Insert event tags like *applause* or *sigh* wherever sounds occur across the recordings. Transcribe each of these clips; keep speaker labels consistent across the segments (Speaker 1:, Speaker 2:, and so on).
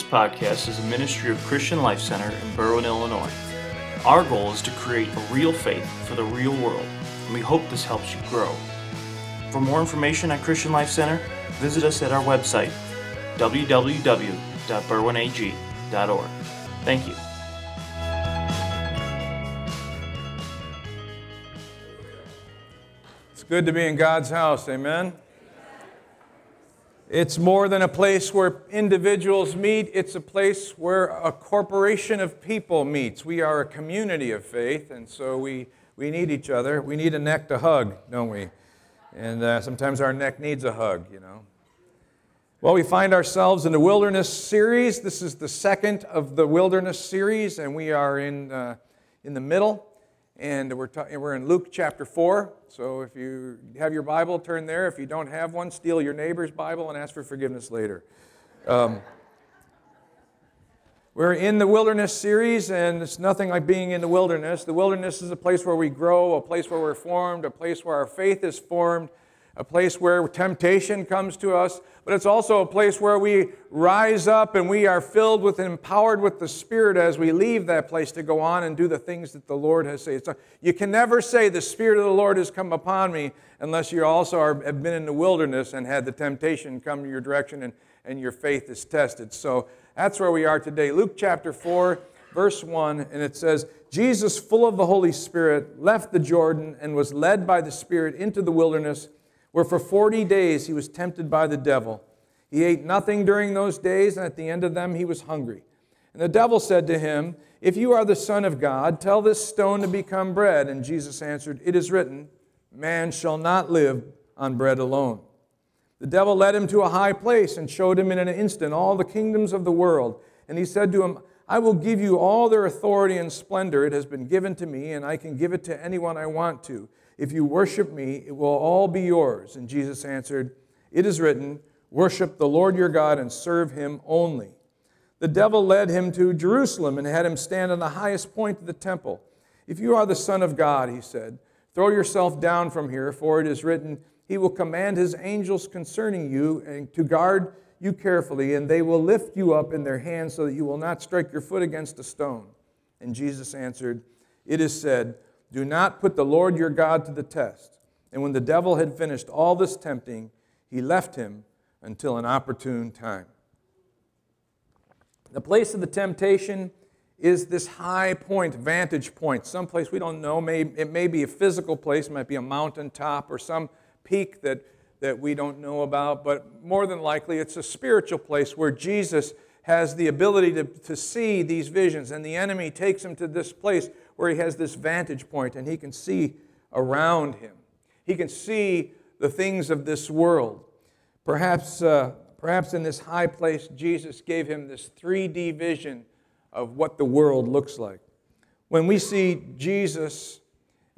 Speaker 1: This podcast is a ministry of Christian Life Center in Berwyn, Illinois. Our goal is to create a real faith for the real world, and we hope this helps you grow. For more information at Christian Life Center, visit us at our website, www.berwynag.org. Thank you.
Speaker 2: It's good to be in God's house, amen? It's more than a place where individuals meet, it's a place where a corporation of people meets. We are a community of faith, and so we, we need each other. We need a neck to hug, don't we? And uh, sometimes our neck needs a hug, you know. Well, we find ourselves in the wilderness series. This is the second of the wilderness series, and we are in, uh, in the middle. And we're, ta- we're in Luke chapter 4. So if you have your Bible, turn there. If you don't have one, steal your neighbor's Bible and ask for forgiveness later. Um, we're in the wilderness series, and it's nothing like being in the wilderness. The wilderness is a place where we grow, a place where we're formed, a place where our faith is formed, a place where temptation comes to us, but it's also a place where we rise up and we are filled with and empowered with the Spirit as we leave that place to go on and do the things that the Lord has said. So you can never say, The Spirit of the Lord has come upon me, unless you also are, have been in the wilderness and had the temptation come your direction and, and your faith is tested. So that's where we are today. Luke chapter 4, verse 1, and it says, Jesus, full of the Holy Spirit, left the Jordan and was led by the Spirit into the wilderness where for 40 days he was tempted by the devil. He ate nothing during those days, and at the end of them he was hungry. And the devil said to him, If you are the Son of God, tell this stone to become bread. And Jesus answered, It is written, Man shall not live on bread alone. The devil led him to a high place and showed him in an instant all the kingdoms of the world. And he said to him, I will give you all their authority and splendor. It has been given to me, and I can give it to anyone I want to. If you worship me, it will all be yours. And Jesus answered, It is written, Worship the Lord your God and serve him only. The devil led him to Jerusalem and had him stand on the highest point of the temple. If you are the Son of God, he said, throw yourself down from here, for it is written, He will command His angels concerning you and to guard you carefully, and they will lift you up in their hands so that you will not strike your foot against a stone. And Jesus answered, It is said, do not put the Lord your God to the test. And when the devil had finished all this tempting, he left him until an opportune time. The place of the temptation is this high point, vantage point, someplace we don't know. it may be a physical place, it might be a mountaintop or some peak that, that we don't know about, but more than likely it's a spiritual place where Jesus has the ability to, to see these visions, and the enemy takes him to this place where he has this vantage point and he can see around him. He can see the things of this world. Perhaps, uh, perhaps in this high place, Jesus gave him this 3D vision of what the world looks like. When we see Jesus,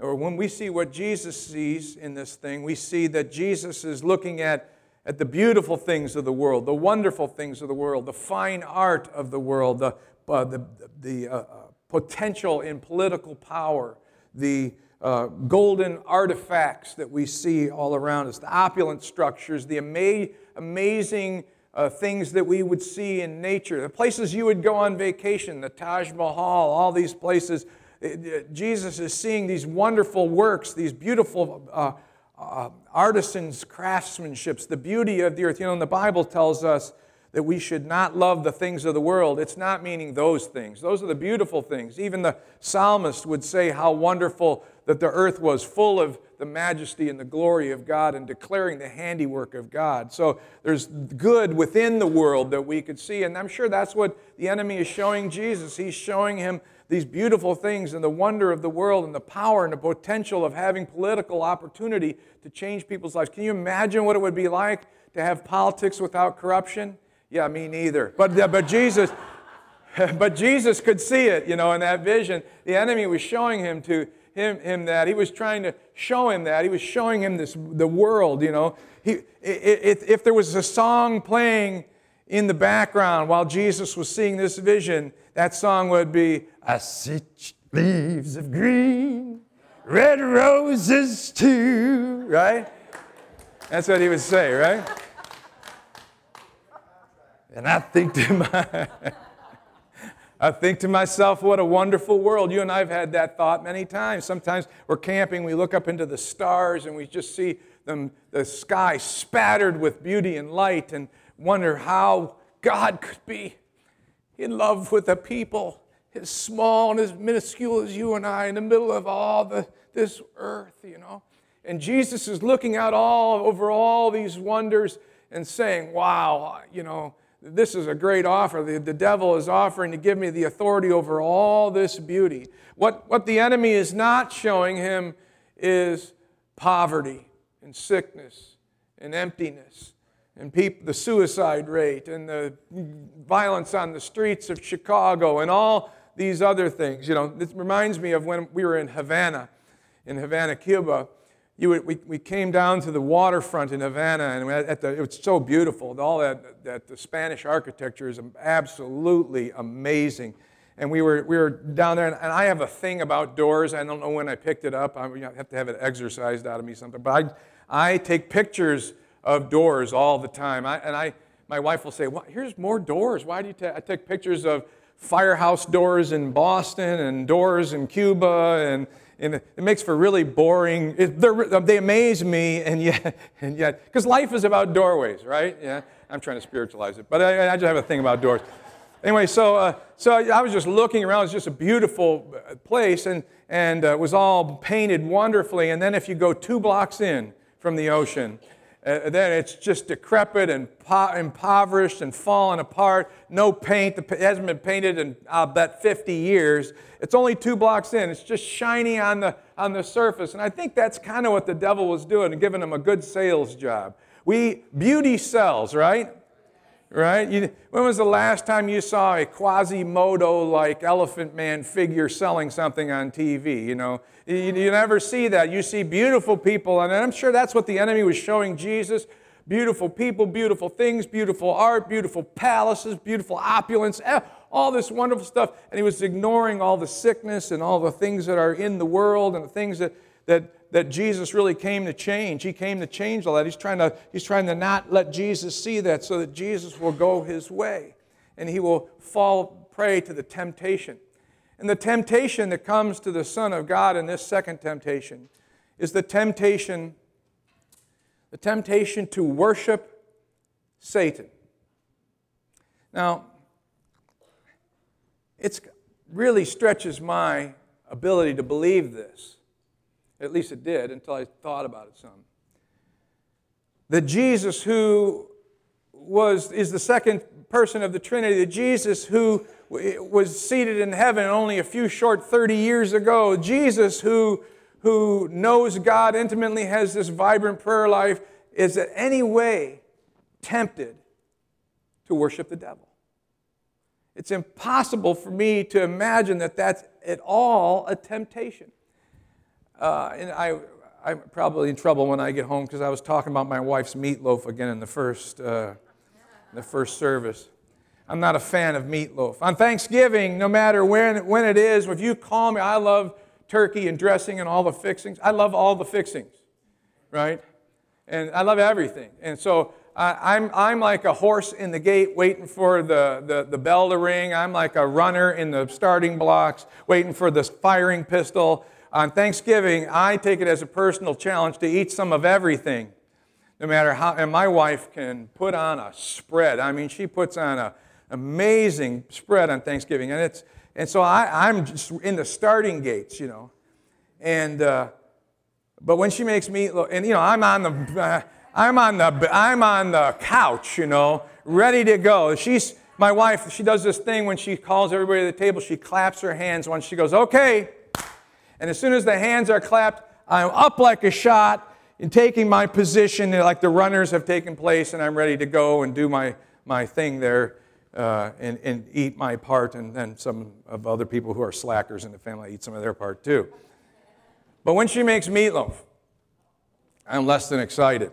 Speaker 2: or when we see what Jesus sees in this thing, we see that Jesus is looking at, at the beautiful things of the world, the wonderful things of the world, the fine art of the world, the, uh, the, the uh, potential in political power, the uh, golden artifacts that we see all around us, the opulent structures, the ama- amazing uh, things that we would see in nature, the places you would go on vacation, the Taj Mahal, all these places. Jesus is seeing these wonderful works, these beautiful uh, uh, artisans' craftsmanships, the beauty of the earth. You know, and the Bible tells us that we should not love the things of the world. It's not meaning those things. Those are the beautiful things. Even the psalmist would say how wonderful that the earth was full of the majesty and the glory of God and declaring the handiwork of God. So there's good within the world that we could see. And I'm sure that's what the enemy is showing Jesus. He's showing him these beautiful things and the wonder of the world and the power and the potential of having political opportunity to change people's lives. Can you imagine what it would be like to have politics without corruption? Yeah, me neither. But, but Jesus, *laughs* but Jesus could see it, you know, in that vision. The enemy was showing him to him, him that. He was trying to show him that. He was showing him this the world, you know. He, if, if there was a song playing in the background while Jesus was seeing this vision, that song would be, I see leaves of green, red roses too, right? That's what he would say, right? And I think to my, *laughs* I think to myself, what a wonderful world. You and I have had that thought many times. Sometimes we're camping, we look up into the stars, and we just see them, the sky spattered with beauty and light, and wonder how God could be in love with a people as small and as minuscule as you and I in the middle of all the, this earth, you know. And Jesus is looking out all over all these wonders and saying, Wow, you know, this is a great offer. The, the devil is offering to give me the authority over all this beauty. What, what the enemy is not showing him is poverty and sickness and emptiness and the suicide rate and the violence on the streets of Chicago and all these other things. You know, this reminds me of when we were in Havana, in Havana, Cuba. You would, we, we came down to the waterfront in Havana, and at the, it was so beautiful. All that, that the Spanish architecture is absolutely amazing. And we were, we were down there, and I have a thing about doors. I don't know when I picked it up. I have to have it exercised out of me something. But I, I take pictures of doors all the time. I, and I, my wife will say, well, here's more doors. Why do you take? I take pictures of firehouse doors in Boston and doors in Cuba, and, and it makes for really boring. It, they amaze me, and yet, *laughs* and yet, because life is about doorways, right? Yeah, I'm trying to spiritualize it, but I, I just have a thing about doors. Anyway, so, uh, so I was just looking around. It's just a beautiful uh, place, and, and uh, it was all painted wonderfully. And then if you go two blocks in from the ocean, uh, then it's just decrepit and po- impoverished and fallen apart. No paint. It hasn't been painted in, I'll bet, 50 years. It's only two blocks in. It's just shiny on the, on the surface. And I think that's kind of what the devil was doing, giving him a good sales job. We, beauty sells, right? Right? You, when was the last time you saw a Quasimodo like Elephant Man figure selling something on TV? You know, you, you never see that. You see beautiful people, and I'm sure that's what the enemy was showing Jesus beautiful people, beautiful things, beautiful art, beautiful palaces, beautiful opulence, eh, all this wonderful stuff. And he was ignoring all the sickness and all the things that are in the world and the things that, that, that Jesus really came to change. He came to change all that. He's trying to, he's trying to not let Jesus see that so that Jesus will go his way and he will fall prey to the temptation. And the temptation that comes to the Son of God in this second temptation is the temptation, the temptation to worship Satan. Now, it really stretches my ability to believe this. At least it did until I thought about it some. The Jesus who was, is the second person of the Trinity, the Jesus who was seated in heaven only a few short 30 years ago, Jesus who, who knows God intimately, has this vibrant prayer life, is in any way tempted to worship the devil. It's impossible for me to imagine that that's at all a temptation. Uh, and I, I'm probably in trouble when I get home because I was talking about my wife's meatloaf again in the first, uh, the first service. I'm not a fan of meatloaf. On Thanksgiving, no matter when, when it is, if you call me, I love turkey and dressing and all the fixings. I love all the fixings, right? And I love everything. And so I, I'm, I'm like a horse in the gate waiting for the, the, the bell to ring. I'm like a runner in the starting blocks waiting for the firing pistol on Thanksgiving, I take it as a personal challenge to eat some of everything, no matter how. And my wife can put on a spread. I mean, she puts on an amazing spread on Thanksgiving, and it's and so I, I'm just in the starting gates, you know, and uh, but when she makes meatloaf, and you know, I'm on the. *laughs* I'm on the I'm on the couch, you know, ready to go. She's my wife. She does this thing when she calls everybody to the table. She claps her hands once she goes, "Okay, and as soon as the hands are clapped, I'm up like a shot and taking my position like the runners have taken place, and I'm ready to go and do my, my thing there uh, and, and eat my part. And then some of other people who are slackers in the family eat some of their part too. But when she makes meatloaf, I'm less than excited.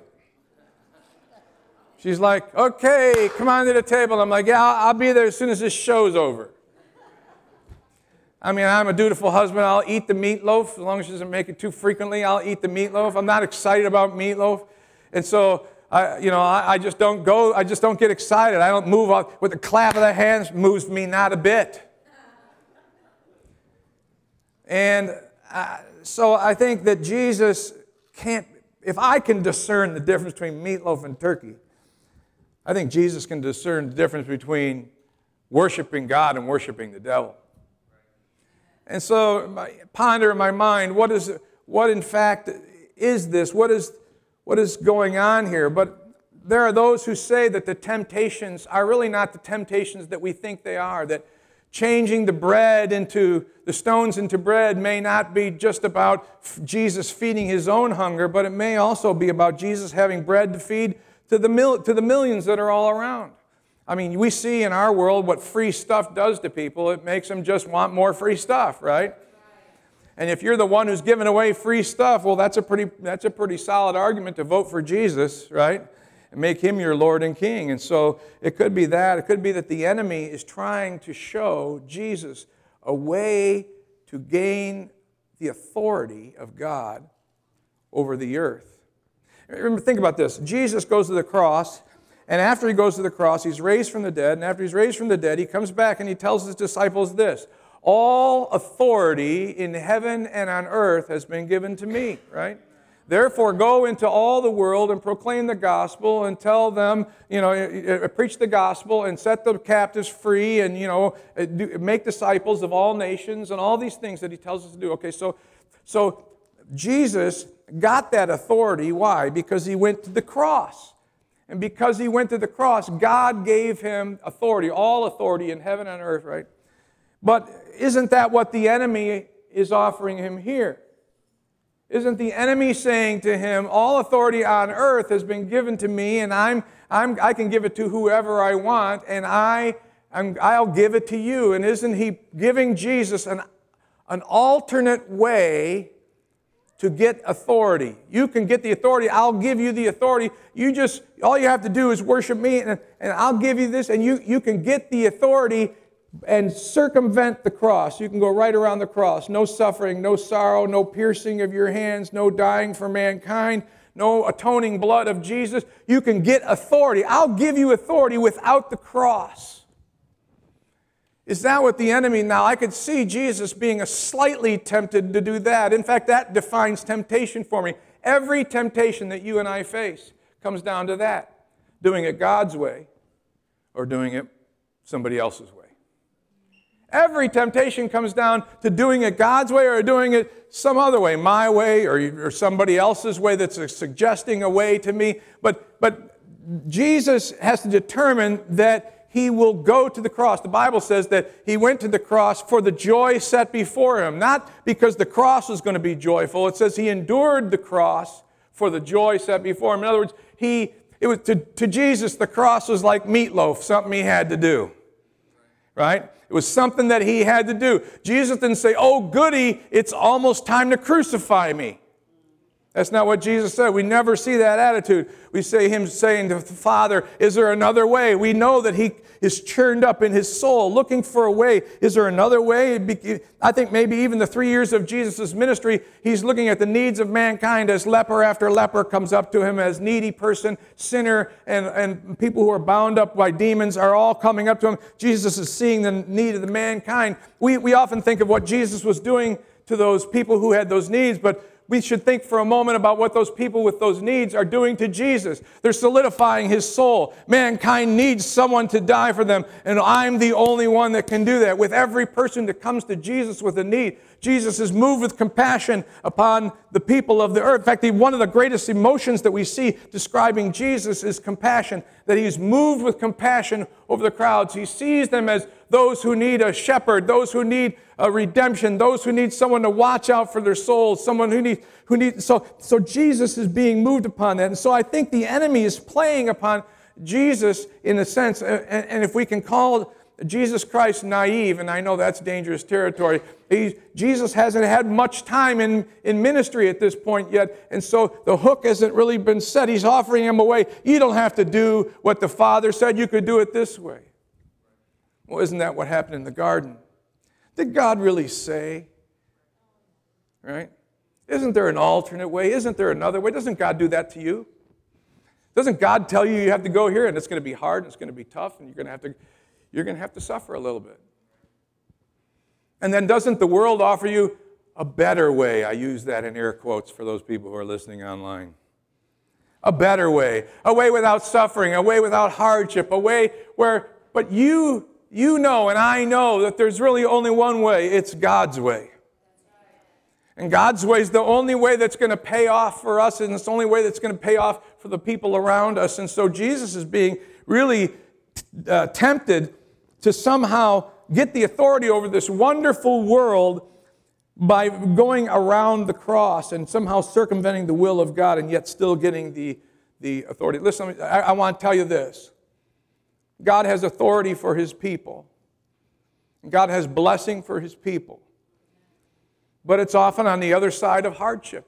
Speaker 2: She's like, okay, come on to the table. I'm like, yeah, I'll, I'll be there as soon as this show's over. I mean, I'm a dutiful husband. I'll eat the meatloaf as long as she doesn't make it too frequently. I'll eat the meatloaf. I'm not excited about meatloaf. And so I, you know, I, I just don't go, I just don't get excited. I don't move up with the clap of the hands moves me not a bit. And uh, so I think that Jesus can't, if I can discern the difference between meatloaf and turkey, I think Jesus can discern the difference between worshiping God and worshiping the devil. And so I ponder in my mind what is what in fact is this? What is what is going on here? But there are those who say that the temptations are really not the temptations that we think they are, that changing the bread into the stones into bread may not be just about Jesus feeding his own hunger, but it may also be about Jesus having bread to feed to the, mil- to the millions that are all around. I mean, we see in our world what free stuff does to people. It makes them just want more free stuff, right? And if you're the one who's giving away free stuff, well, that's a pretty, that's a pretty solid argument to vote for Jesus, right? And make him your Lord and King. And so it could be that. It could be that the enemy is trying to show Jesus a way to gain the authority of God over the earth. Remember, think about this. Jesus goes to the cross. And after he goes to the cross, he's raised from the dead. And after he's raised from the dead, he comes back and he tells his disciples this All authority in heaven and on earth has been given to me, right? Therefore, go into all the world and proclaim the gospel and tell them, you know, eh, eh, preach the gospel and set the captives free and, you know, eh, make disciples of all nations and all these things that he tells us to do. Okay, so, so Jesus got that authority. Why? Because he went to the cross. And because he went to the cross, God gave him authority, all authority in heaven and earth, right? But isn't that what the enemy is offering him here? Isn't the enemy saying to him, All authority on earth has been given to me, and I'm, I'm, I can give it to whoever I want, and I, I'm, I'll give it to you? And isn't he giving Jesus an, an alternate way to get authority. You can get the authority. I'll give you the authority. You just, all you have to do is worship me, and, and I'll give you this, and you, you can get the authority and circumvent the cross. You can go right around the cross. No suffering, no sorrow, no piercing of your hands, no dying for mankind, no atoning blood of Jesus. You can get authority. I'll give you authority without the cross. Is that what the enemy now? I could see Jesus being a slightly tempted to do that. In fact, that defines temptation for me. Every temptation that you and I face comes down to that doing it God's way or doing it somebody else's way. Every temptation comes down to doing it God's way or doing it some other way, my way or, or somebody else's way that's suggesting a way to me. But, but Jesus has to determine that he will go to the cross. The Bible says that he went to the cross for the joy set before him, not because the cross was going to be joyful. It says he endured the cross for the joy set before him. In other words, he it was to, to Jesus, the cross was like meatloaf, something he had to do. Right? It was something that he had to do. Jesus didn't say, Oh, goody, it's almost time to crucify me. That's not what Jesus said. We never see that attitude. We say him saying to the Father, Is there another way? We know that he is churned up in his soul, looking for a way. Is there another way? I think maybe even the three years of Jesus' ministry, he's looking at the needs of mankind as leper after leper comes up to him, as needy person, sinner, and, and people who are bound up by demons are all coming up to him. Jesus is seeing the need of the mankind. We, we often think of what Jesus was doing to those people who had those needs, but we should think for a moment about what those people with those needs are doing to Jesus. They're solidifying his soul. Mankind needs someone to die for them, and I'm the only one that can do that. With every person that comes to Jesus with a need, Jesus is moved with compassion upon the people of the earth. In fact, one of the greatest emotions that we see describing Jesus is compassion, that he's moved with compassion over the crowds. He sees them as those who need a shepherd, those who need a redemption, those who need someone to watch out for their souls, someone who needs, who needs, so, so Jesus is being moved upon that. And so I think the enemy is playing upon Jesus in a sense, and, and if we can call Jesus Christ naive, and I know that's dangerous territory. He, Jesus hasn't had much time in, in ministry at this point yet, and so the hook hasn't really been set. He's offering him a way. You don't have to do what the Father said, you could do it this way. Well, isn't that what happened in the garden? Did God really say? Right? Isn't there an alternate way? Isn't there another way? Doesn't God do that to you? Doesn't God tell you you have to go here and it's going to be hard and it's going to be tough and you're going to have to, you're going to, have to suffer a little bit? And then doesn't the world offer you a better way? I use that in air quotes for those people who are listening online. A better way, a way without suffering, a way without hardship, a way where, but you, you know and I know that there's really only one way it's God's way. And God's way is the only way that's going to pay off for us, and it's the only way that's going to pay off for the people around us. And so Jesus is being really uh, tempted to somehow get the authority over this wonderful world by going around the cross and somehow circumventing the will of God and yet still getting the, the authority. Listen, I, I want to tell you this God has authority for his people, God has blessing for his people, but it's often on the other side of hardship.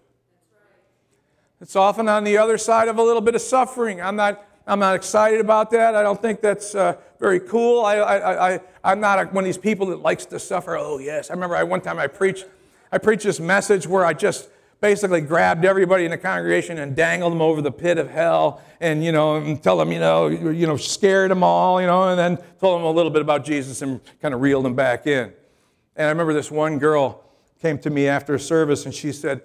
Speaker 2: It's often on the other side of a little bit of suffering. I'm not, I'm not excited about that. I don't think that's uh, very cool. I, I, I, I'm not one of these people that likes to suffer. Oh, yes. I remember I, one time I preached, I preached this message where I just basically grabbed everybody in the congregation and dangled them over the pit of hell and, you know, and tell them, you know, you know, scared them all, you know, and then told them a little bit about Jesus and kind of reeled them back in. And I remember this one girl came to me after a service and she said,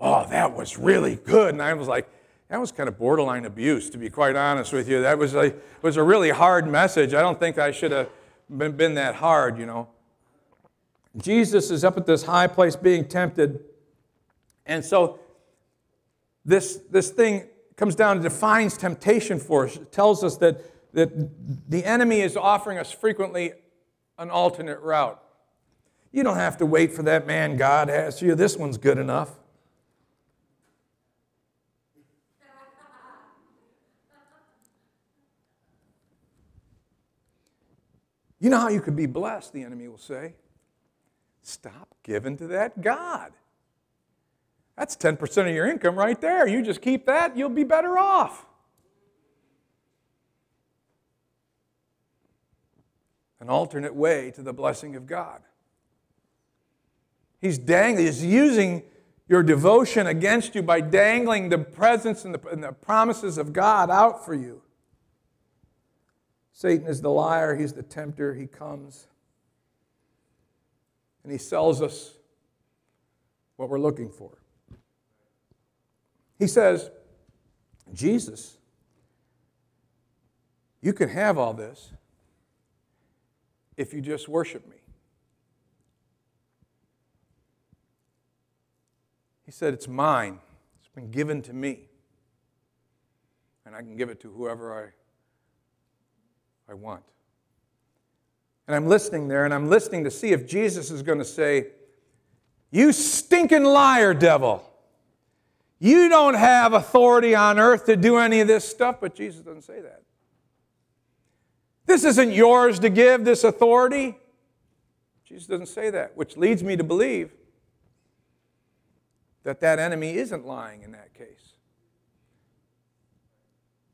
Speaker 2: oh, that was really good. And I was like, that was kind of borderline abuse, to be quite honest with you. That was a, was a really hard message. I don't think I should have been, been that hard, you know. Jesus is up at this high place being tempted. And so this, this thing comes down and defines temptation for us. It tells us that, that the enemy is offering us frequently an alternate route. You don't have to wait for that man God has you. This one's good enough. You know how you could be blessed, the enemy will say. Stop giving to that God. That's 10% of your income right there. You just keep that, you'll be better off. An alternate way to the blessing of God. He's dangling, he's using your devotion against you by dangling the presence and the, and the promises of God out for you. Satan is the liar, he's the tempter, he comes and he sells us what we're looking for. He says, Jesus, you can have all this if you just worship me. He said, It's mine. It's been given to me. And I can give it to whoever I I want. And I'm listening there and I'm listening to see if Jesus is going to say, You stinking liar, devil. You don't have authority on earth to do any of this stuff, but Jesus doesn't say that. This isn't yours to give, this authority. Jesus doesn't say that, which leads me to believe that that enemy isn't lying in that case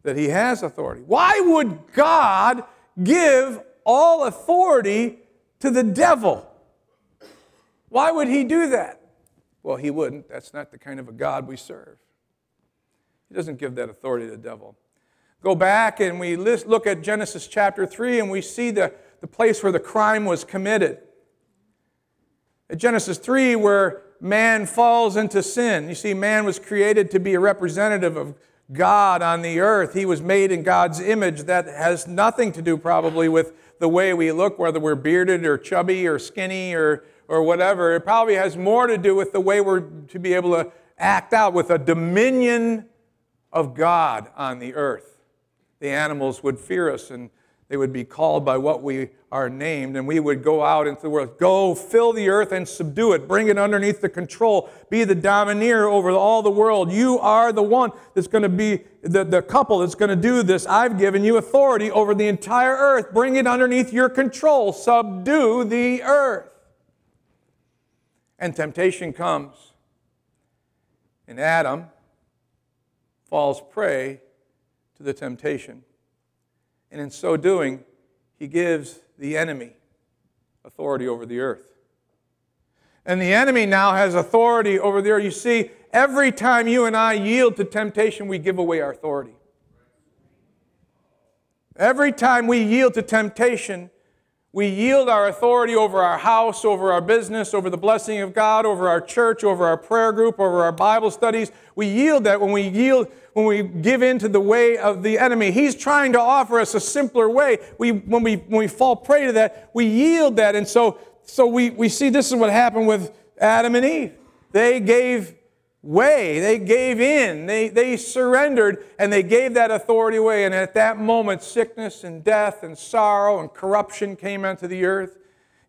Speaker 2: that he has authority. Why would God give all authority to the devil? Why would he do that? Well, he wouldn't. That's not the kind of a God we serve. He doesn't give that authority to the devil. Go back and we look at Genesis chapter 3 and we see the, the place where the crime was committed. At Genesis 3, where man falls into sin. You see, man was created to be a representative of God on the earth. He was made in God's image. That has nothing to do probably with the way we look, whether we're bearded or chubby or skinny or, or whatever. It probably has more to do with the way we're to be able to act out with a dominion of God on the earth. The animals would fear us and they would be called by what we are named, and we would go out into the world. Go fill the earth and subdue it. Bring it underneath the control. Be the domineer over all the world. You are the one that's going to be the, the couple that's going to do this. I've given you authority over the entire earth. Bring it underneath your control. Subdue the earth. And temptation comes. And Adam falls prey to the temptation. And in so doing, he gives the enemy authority over the earth. And the enemy now has authority over the earth. You see, every time you and I yield to temptation, we give away our authority. Every time we yield to temptation, we yield our authority over our house, over our business, over the blessing of God, over our church, over our prayer group, over our Bible studies. We yield that when we yield, when we give in to the way of the enemy. He's trying to offer us a simpler way. We, when, we, when we fall prey to that, we yield that. And so, so we, we see this is what happened with Adam and Eve. They gave way. They gave in. They, they surrendered and they gave that authority away. And at that moment, sickness and death and sorrow and corruption came into the earth.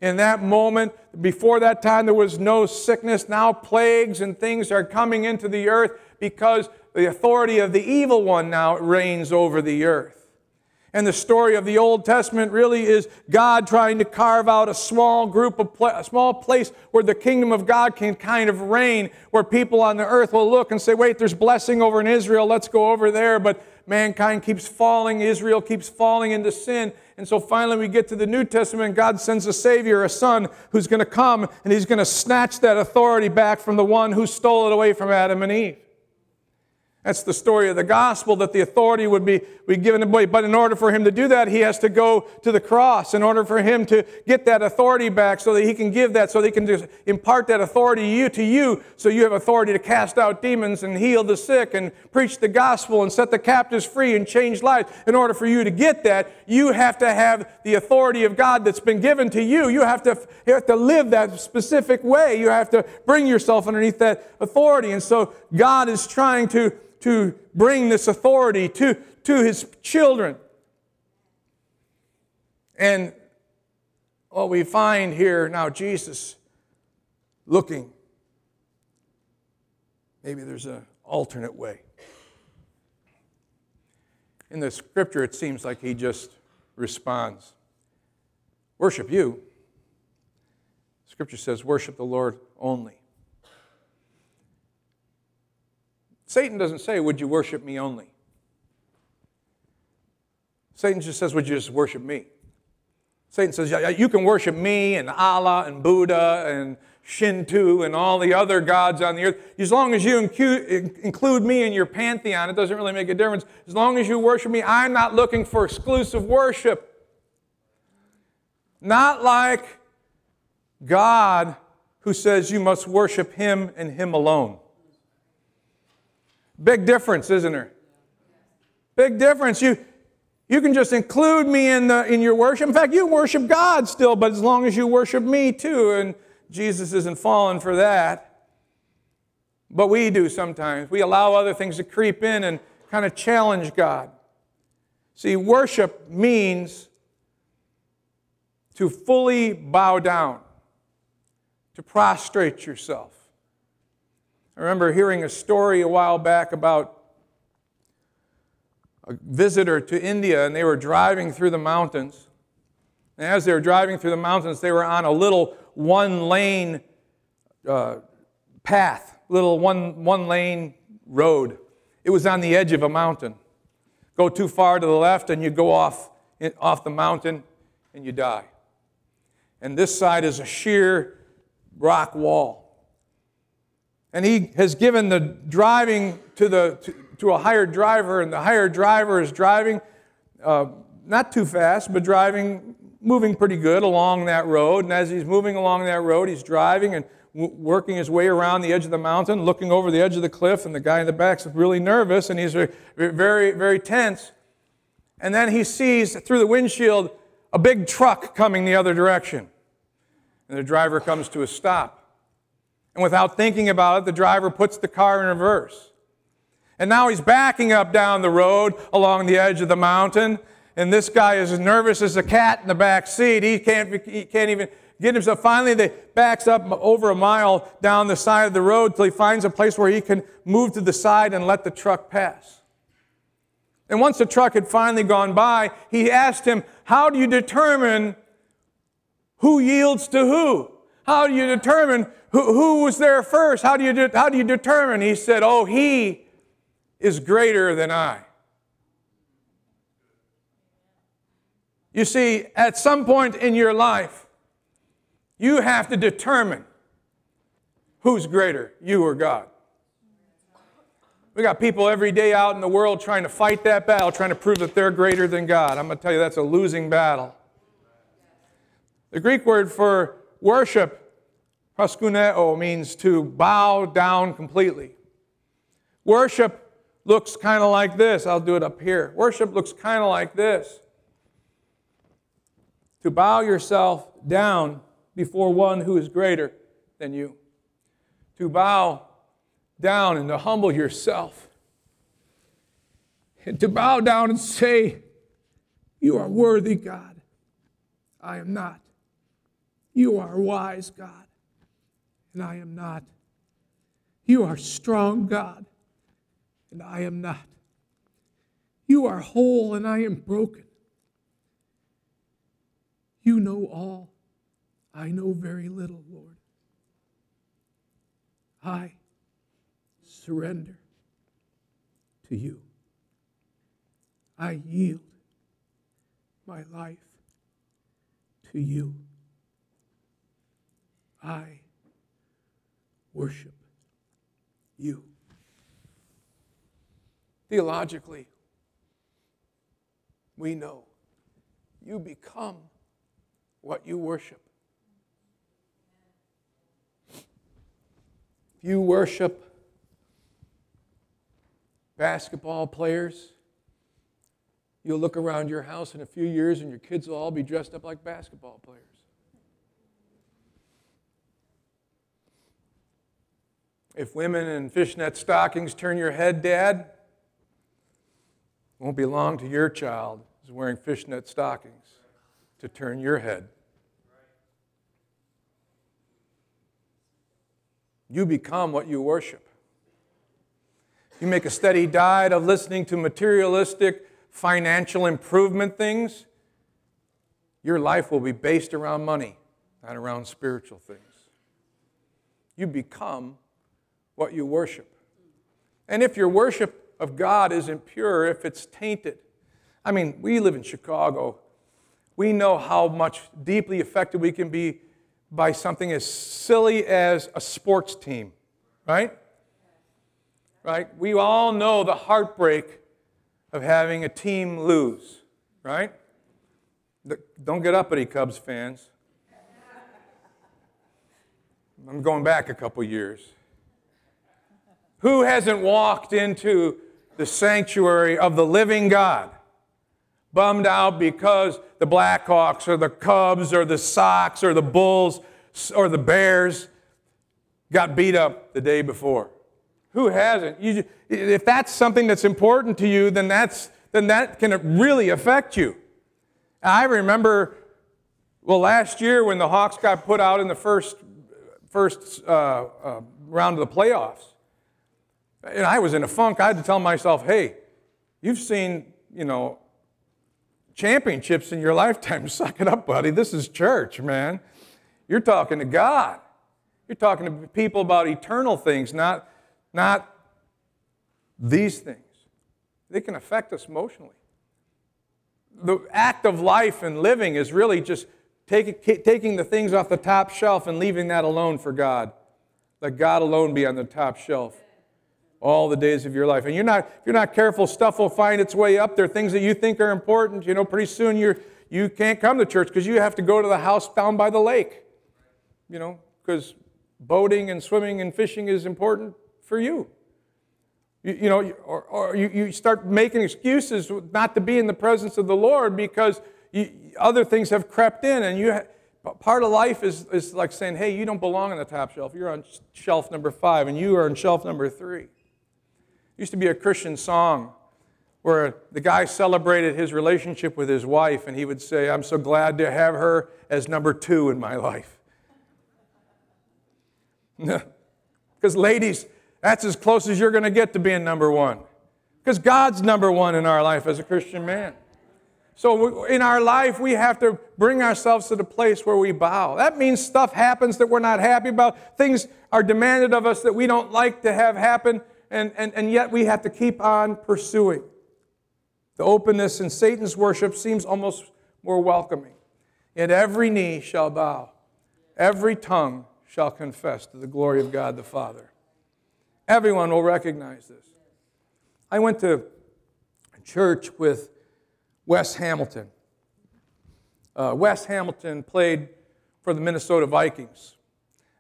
Speaker 2: In that moment, before that time, there was no sickness. Now, plagues and things are coming into the earth because the authority of the evil one now reigns over the earth. And the story of the Old Testament really is God trying to carve out a small group of a small place where the kingdom of God can kind of reign, where people on the earth will look and say, "Wait, there's blessing over in Israel. Let's go over there." But mankind keeps falling, Israel keeps falling into sin. And so finally we get to the New Testament, God sends a Savior, a Son, who's going to come and he's going to snatch that authority back from the one who stole it away from Adam and Eve. That's the story of the gospel that the authority would be, be given away. But in order for him to do that, he has to go to the cross. In order for him to get that authority back so that he can give that, so that he can just impart that authority to you, to you, so you have authority to cast out demons and heal the sick and preach the gospel and set the captives free and change lives. In order for you to get that, you have to have the authority of God that's been given to you. You have to, you have to live that specific way. You have to bring yourself underneath that authority. And so God is trying to to bring this authority to, to his children. And what we find here now, Jesus looking. Maybe there's an alternate way. In the scripture, it seems like he just responds Worship you. Scripture says, Worship the Lord only. Satan doesn't say, Would you worship me only? Satan just says, Would you just worship me? Satan says, yeah, You can worship me and Allah and Buddha and Shinto and all the other gods on the earth. As long as you include me in your pantheon, it doesn't really make a difference. As long as you worship me, I'm not looking for exclusive worship. Not like God who says you must worship him and him alone. Big difference, isn't there? Big difference. You, you can just include me in, the, in your worship. In fact, you worship God still, but as long as you worship me too, and Jesus isn't falling for that. But we do sometimes. We allow other things to creep in and kind of challenge God. See, worship means to fully bow down, to prostrate yourself. I remember hearing a story a while back about a visitor to India, and they were driving through the mountains. And as they were driving through the mountains, they were on a little one lane uh, path, little one, one lane road. It was on the edge of a mountain. Go too far to the left, and you go off, off the mountain and you die. And this side is a sheer rock wall. And he has given the driving to, the, to, to a hired driver, and the hired driver is driving uh, not too fast, but driving, moving pretty good along that road. And as he's moving along that road, he's driving and w- working his way around the edge of the mountain, looking over the edge of the cliff, and the guy in the back's really nervous and he's very, very, very tense. And then he sees through the windshield a big truck coming the other direction. And the driver comes to a stop. And without thinking about it, the driver puts the car in reverse. And now he's backing up down the road along the edge of the mountain. And this guy is as nervous as a cat in the back seat. He can't, he can't even get himself. Finally, they backs up over a mile down the side of the road till he finds a place where he can move to the side and let the truck pass. And once the truck had finally gone by, he asked him, How do you determine who yields to who? How do you determine who, who was there first? How do, you de- how do you determine? He said, Oh, he is greater than I. You see, at some point in your life, you have to determine who's greater, you or God. We got people every day out in the world trying to fight that battle, trying to prove that they're greater than God. I'm going to tell you that's a losing battle. The Greek word for worship, proskuneo, means to bow down completely. Worship looks kind of like this. I'll do it up here. Worship looks kind of like this. To bow yourself down before one who is greater than you. To bow down and to humble yourself. And to bow down and say, You are worthy, God. I am not. You are wise, God, and I am not. You are strong, God, and I am not. You are whole, and I am broken. You know all. I know very little, Lord. I surrender to you. I yield my life to you. I worship you. Theologically, we know you become what you worship. If you worship basketball players, you'll look around your house in a few years and your kids will all be dressed up like basketball players. If women in fishnet stockings turn your head, Dad, it won't be long to your child is wearing fishnet stockings to turn your head. You become what you worship. You make a steady diet of listening to materialistic financial improvement things, your life will be based around money, not around spiritual things. You become what you worship. And if your worship of God isn't pure, if it's tainted, I mean, we live in Chicago. We know how much deeply affected we can be by something as silly as a sports team, right? Right? We all know the heartbreak of having a team lose, right? Don't get uppity, Cubs fans. I'm going back a couple years. Who hasn't walked into the sanctuary of the living God bummed out because the Blackhawks or the Cubs or the Sox or the Bulls or the Bears got beat up the day before? Who hasn't? You, if that's something that's important to you, then, that's, then that can really affect you. I remember, well, last year when the Hawks got put out in the first, first uh, uh, round of the playoffs, and I was in a funk. I had to tell myself, hey, you've seen, you know, championships in your lifetime. *laughs* Suck it up, buddy. This is church, man. You're talking to God. You're talking to people about eternal things, not, not these things. They can affect us emotionally. The act of life and living is really just take, taking the things off the top shelf and leaving that alone for God. Let God alone be on the top shelf all the days of your life. And you're not, if you're not careful, stuff will find its way up there, things that you think are important. You know, pretty soon you're, you can't come to church because you have to go to the house down by the lake. You know, because boating and swimming and fishing is important for you. You, you know, or, or you, you start making excuses not to be in the presence of the Lord because you, other things have crept in and you part of life is, is like saying, hey, you don't belong on the top shelf. You're on shelf number five and you are on shelf number three used to be a Christian song where the guy celebrated his relationship with his wife and he would say, I'm so glad to have her as number two in my life. *laughs* Because, ladies, that's as close as you're going to get to being number one. Because God's number one in our life as a Christian man. So, in our life, we have to bring ourselves to the place where we bow. That means stuff happens that we're not happy about. Things are demanded of us that we don't like to have happen and, and, and yet we have to keep on pursuing. The openness in Satan's worship seems almost more welcoming. Yet every knee shall bow, every tongue shall confess to the glory of God the Father. Everyone will recognize this. I went to church with Wes Hamilton. Uh, Wes Hamilton played for the Minnesota Vikings.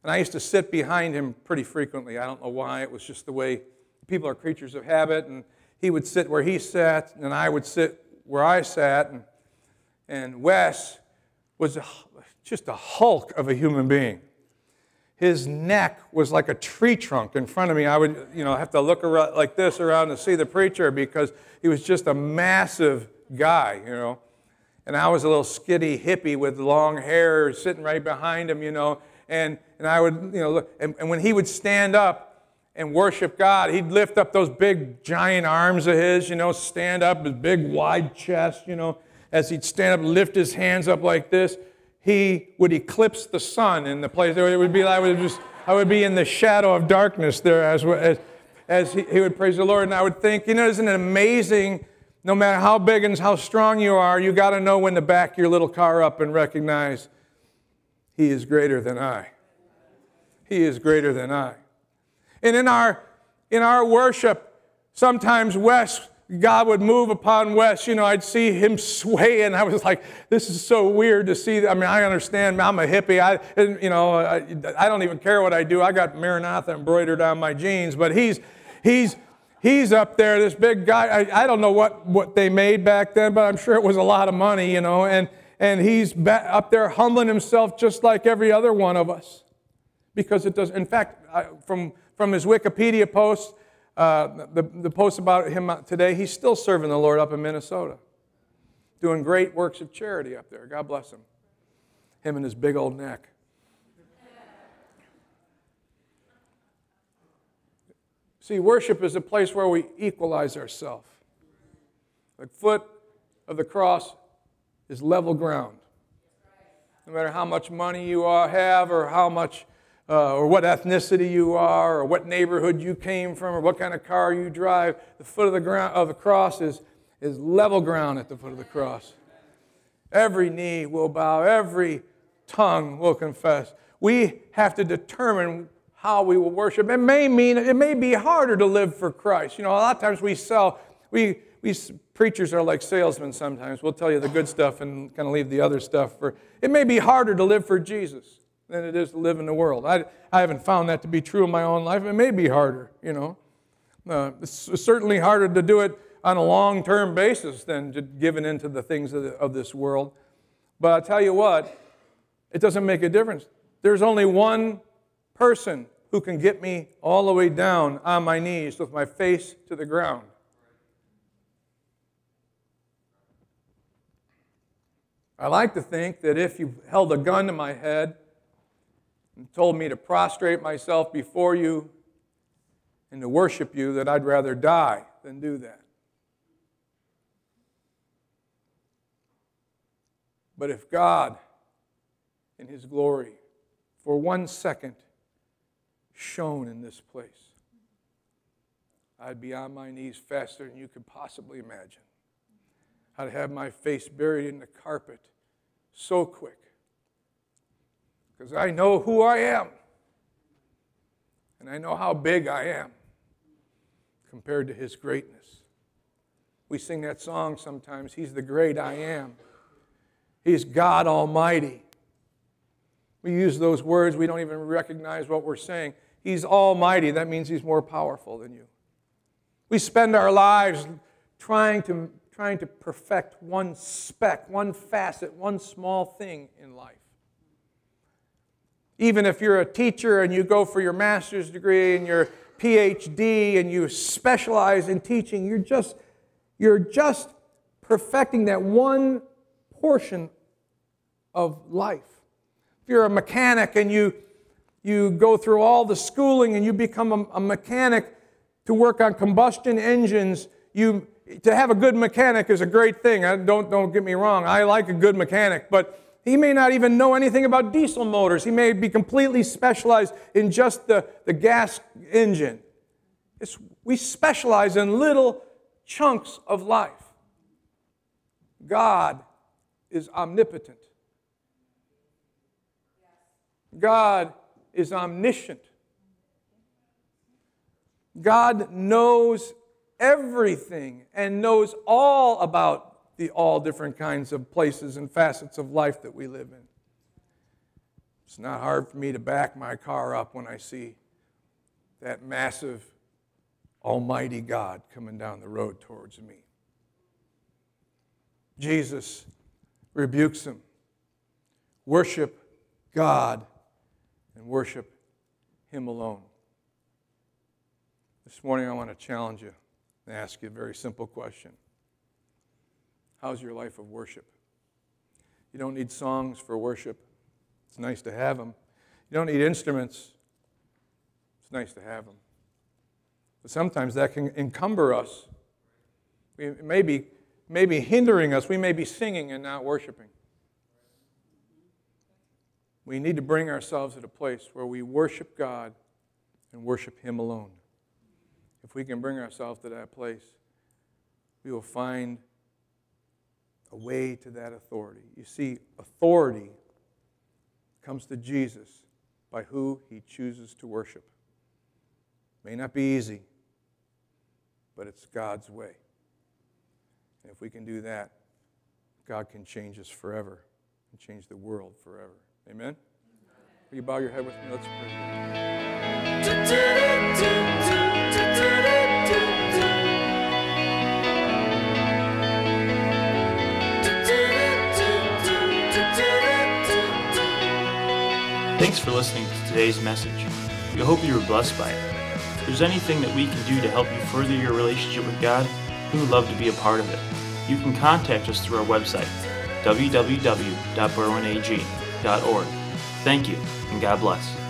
Speaker 2: And I used to sit behind him pretty frequently. I don't know why. It was just the way people are creatures of habit. And he would sit where he sat, and I would sit where I sat. And, and Wes was just a hulk of a human being. His neck was like a tree trunk in front of me. I would, you know, have to look around like this around to see the preacher because he was just a massive guy, you know. And I was a little skitty hippie with long hair sitting right behind him, you know. And, and I would, you know, look, and, and when he would stand up and worship God, he'd lift up those big giant arms of his, you know, stand up, his big wide chest, you know, as he'd stand up lift his hands up like this, he would eclipse the sun in the place. It would be, like I would just, I would be in the shadow of darkness there as, as, as he, he would praise the Lord. And I would think, you know, isn't it amazing no matter how big and how strong you are, you got to know when to back your little car up and recognize He is greater than I. He is greater than I. And in our, in our worship, sometimes Wes, God would move upon Wes. You know, I'd see him *laughs* sway, and I was like, this is so weird to see. I mean, I understand. I'm a hippie. I, you know, I, I don't even care what I do. I got Maranatha embroidered on my jeans, but he's, he's, he's up there, this big guy. I, I, don't know what, what they made back then, but I'm sure it was a lot of money, you know. And, and he's up there humbling himself just like every other one of us. Because it does, in fact, from, from his Wikipedia post, uh, the, the post about him today, he's still serving the Lord up in Minnesota, doing great works of charity up there. God bless him. Him and his big old neck. See, worship is a place where we equalize ourselves. The foot of the cross is level ground. No matter how much money you have, or how much, uh, or what ethnicity you are, or what neighborhood you came from, or what kind of car you drive, the foot of the, ground, of the cross is, is level ground at the foot of the cross. Every knee will bow, every tongue will confess. We have to determine how we will worship. It may mean it may be harder to live for Christ. You know, a lot of times we sell, we we preachers are like salesmen sometimes. We'll tell you the good stuff and kind of leave the other stuff for it may be harder to live for Jesus than it is to live in the world. I, I haven't found that to be true in my own life. It may be harder, you know. Uh, it's certainly harder to do it on a long term basis than to giving into the things of, the, of this world. But I'll tell you what, it doesn't make a difference. There's only one person who can get me all the way down on my knees with my face to the ground. I like to think that if you held a gun to my head and told me to prostrate myself before you and to worship you, that I'd rather die than do that. But if God, in His glory, for one second, shone in this place. I'd be on my knees faster than you could possibly imagine. I'd have my face buried in the carpet so quick because I know who I am and I know how big I am compared to His greatness. We sing that song sometimes He's the great I am, He's God Almighty. We use those words, we don't even recognize what we're saying. He's almighty. That means he's more powerful than you. We spend our lives trying to, trying to perfect one speck, one facet, one small thing in life. Even if you're a teacher and you go for your master's degree and your PhD and you specialize in teaching, you're just, you're just perfecting that one portion of life. If you're a mechanic and you you go through all the schooling and you become a, a mechanic to work on combustion engines. You, to have a good mechanic is a great thing. I, don't, don't get me wrong. I like a good mechanic, but he may not even know anything about diesel motors. He may be completely specialized in just the, the gas engine. It's, we specialize in little chunks of life. God is omnipotent. God is omniscient. God knows everything and knows all about the all different kinds of places and facets of life that we live in. It's not hard for me to back my car up when I see that massive, almighty God coming down the road towards me. Jesus rebukes him. Worship God and worship Him alone. This morning, I want to challenge you and ask you a very simple question How's your life of worship? You don't need songs for worship, it's nice to have them. You don't need instruments, it's nice to have them. But sometimes that can encumber us. It may be, may be hindering us. We may be singing and not worshiping. We need to bring ourselves at a place where we worship God and worship Him alone. If we can bring ourselves to that place, we will find a way to that authority. You see, authority comes to Jesus by who he chooses to worship. May not be easy, but it's God's way. And if we can do that, God can change us forever and change the world forever. Amen? Will you bow your head with me? Let's
Speaker 1: Thanks for listening to today's message. We hope you were blessed by it. If there's anything that we can do to help you further your relationship with God, we would love to be a part of it. You can contact us through our website, www.berwinag.org. Thank you, and God bless.